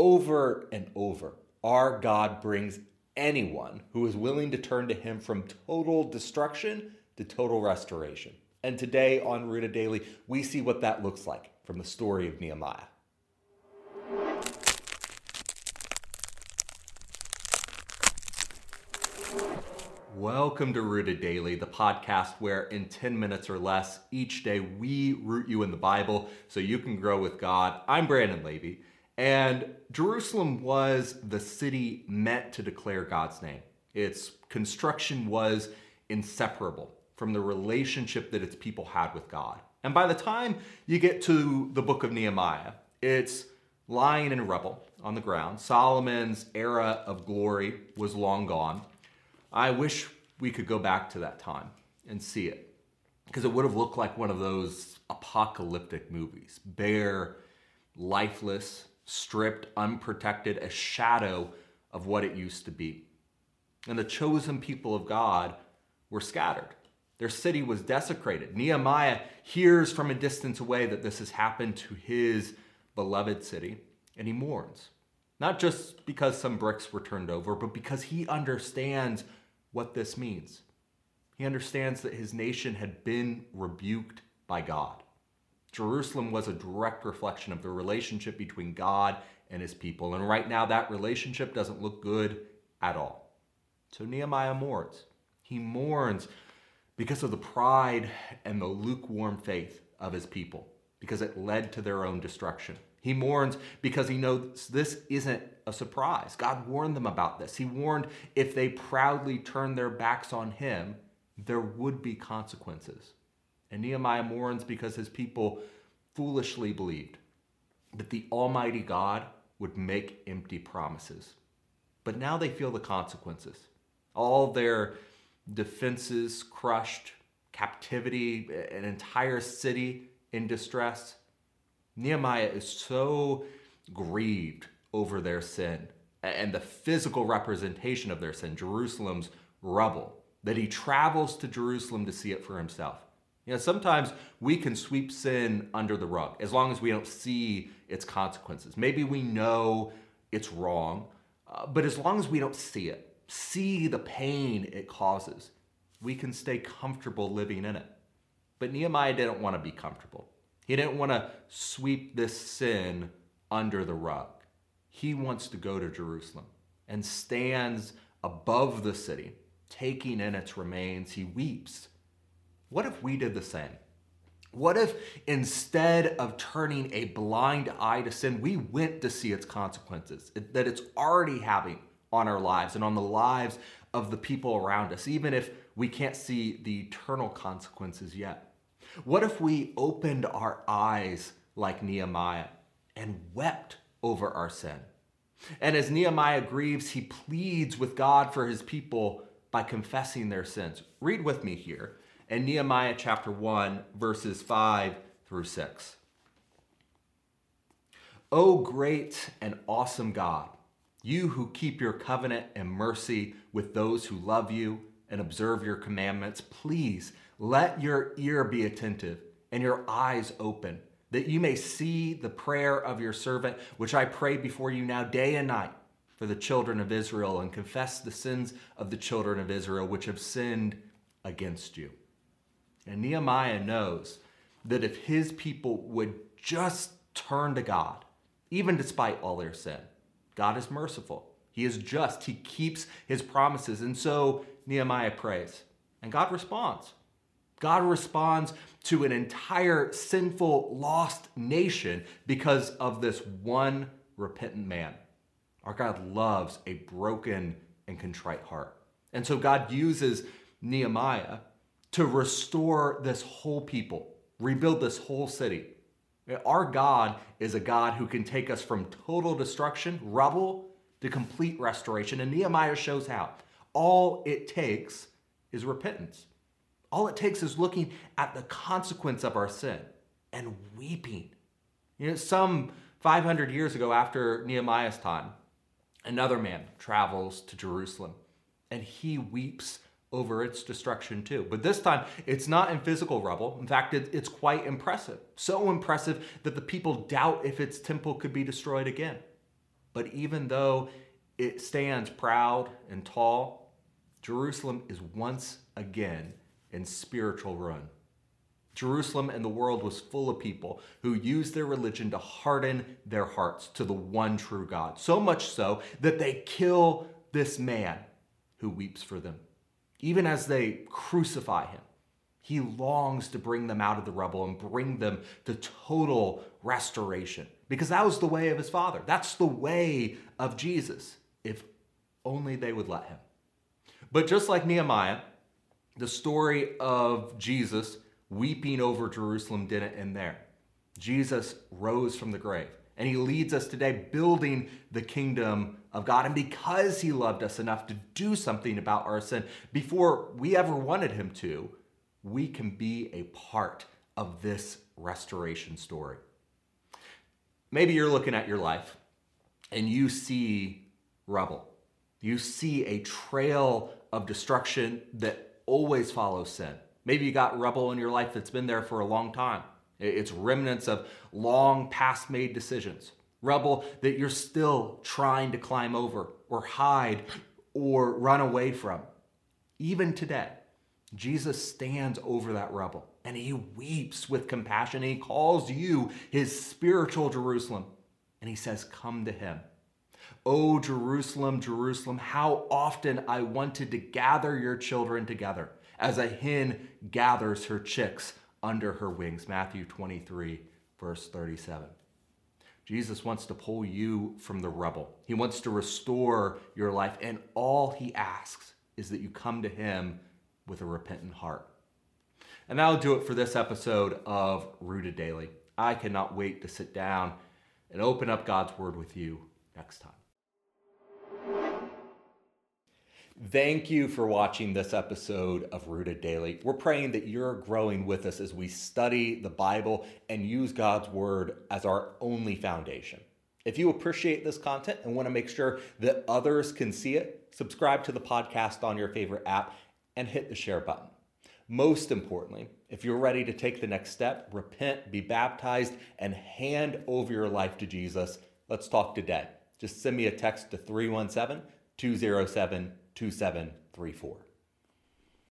over and over, our God brings anyone who is willing to turn to Him from total destruction to total restoration. And today on Rooted Daily, we see what that looks like from the story of Nehemiah. Welcome to Rooted Daily, the podcast where in 10 minutes or less each day we root you in the Bible so you can grow with God. I'm Brandon Levy, and Jerusalem was the city meant to declare God's name. Its construction was inseparable from the relationship that its people had with God. And by the time you get to the book of Nehemiah, it's lying in rubble on the ground. Solomon's era of glory was long gone. I wish we could go back to that time and see it because it would have looked like one of those apocalyptic movies bare, lifeless, stripped, unprotected, a shadow of what it used to be. And the chosen people of God were scattered. Their city was desecrated. Nehemiah hears from a distance away that this has happened to his beloved city, and he mourns. Not just because some bricks were turned over, but because he understands what this means. He understands that his nation had been rebuked by God. Jerusalem was a direct reflection of the relationship between God and his people. And right now, that relationship doesn't look good at all. So Nehemiah mourns. He mourns because of the pride and the lukewarm faith of his people, because it led to their own destruction. He mourns because he knows this isn't a surprise. God warned them about this. He warned if they proudly turned their backs on him, there would be consequences. And Nehemiah mourns because his people foolishly believed that the Almighty God would make empty promises. But now they feel the consequences. All their defenses crushed, captivity, an entire city in distress. Nehemiah is so grieved over their sin and the physical representation of their sin, Jerusalem's rubble, that he travels to Jerusalem to see it for himself. You know, sometimes we can sweep sin under the rug as long as we don't see its consequences. Maybe we know it's wrong, uh, but as long as we don't see it, see the pain it causes, we can stay comfortable living in it. But Nehemiah didn't want to be comfortable. He didn't want to sweep this sin under the rug. He wants to go to Jerusalem and stands above the city, taking in its remains. He weeps. What if we did the same? What if instead of turning a blind eye to sin, we went to see its consequences that it's already having on our lives and on the lives of the people around us, even if we can't see the eternal consequences yet? What if we opened our eyes like Nehemiah and wept over our sin? And as Nehemiah grieves, he pleads with God for his people by confessing their sins. Read with me here in Nehemiah chapter 1, verses 5 through 6. O great and awesome God, you who keep your covenant and mercy with those who love you and observe your commandments, please let your ear be attentive and your eyes open, that you may see the prayer of your servant, which I pray before you now day and night for the children of Israel, and confess the sins of the children of Israel, which have sinned against you. And Nehemiah knows that if his people would just turn to God, even despite all their sin, God is merciful. He is just. He keeps his promises. And so Nehemiah prays, and God responds. God responds to an entire sinful, lost nation because of this one repentant man. Our God loves a broken and contrite heart. And so God uses Nehemiah to restore this whole people, rebuild this whole city. Our God is a God who can take us from total destruction, rubble, to complete restoration. And Nehemiah shows how. All it takes is repentance. All it takes is looking at the consequence of our sin and weeping. You know, some 500 years ago, after Nehemiah's time, another man travels to Jerusalem and he weeps over its destruction too. But this time, it's not in physical rubble. In fact, it, it's quite impressive. So impressive that the people doubt if its temple could be destroyed again. But even though it stands proud and tall, Jerusalem is once again in spiritual ruin. Jerusalem and the world was full of people who used their religion to harden their hearts to the one true God. So much so that they kill this man who weeps for them. Even as they crucify him, he longs to bring them out of the rubble and bring them to total restoration because that was the way of his father. That's the way of Jesus, if only they would let him. But just like Nehemiah, the story of Jesus weeping over Jerusalem didn't end there. Jesus rose from the grave and he leads us today building the kingdom of God. And because he loved us enough to do something about our sin before we ever wanted him to, we can be a part of this restoration story. Maybe you're looking at your life and you see rubble. You see a trail of destruction that always follows sin. Maybe you got rubble in your life that's been there for a long time. It's remnants of long past made decisions. Rubble that you're still trying to climb over or hide or run away from. Even today, Jesus stands over that rubble and he weeps with compassion. he calls you his spiritual Jerusalem. And he says, Come to him. Oh, Jerusalem, Jerusalem, how often I wanted to gather your children together as a hen gathers her chicks under her wings. Matthew 23, verse 37. Jesus wants to pull you from the rubble. He wants to restore your life, and all he asks is that you come to him with a repentant heart. And that'll do it for this episode of Rooted Daily. I cannot wait to sit down and open up God's Word with you next time. Thank you for watching this episode of Rooted Daily. We're praying that you're growing with us as we study the Bible and use God's Word as our only foundation. If you appreciate this content and want to make sure that others can see it, subscribe to the podcast on your favorite app and hit the share button. Most importantly, if you're ready to take the next step, repent, be baptized, and hand over your life to Jesus, let's talk today. Just send me a text to 317 207 2734.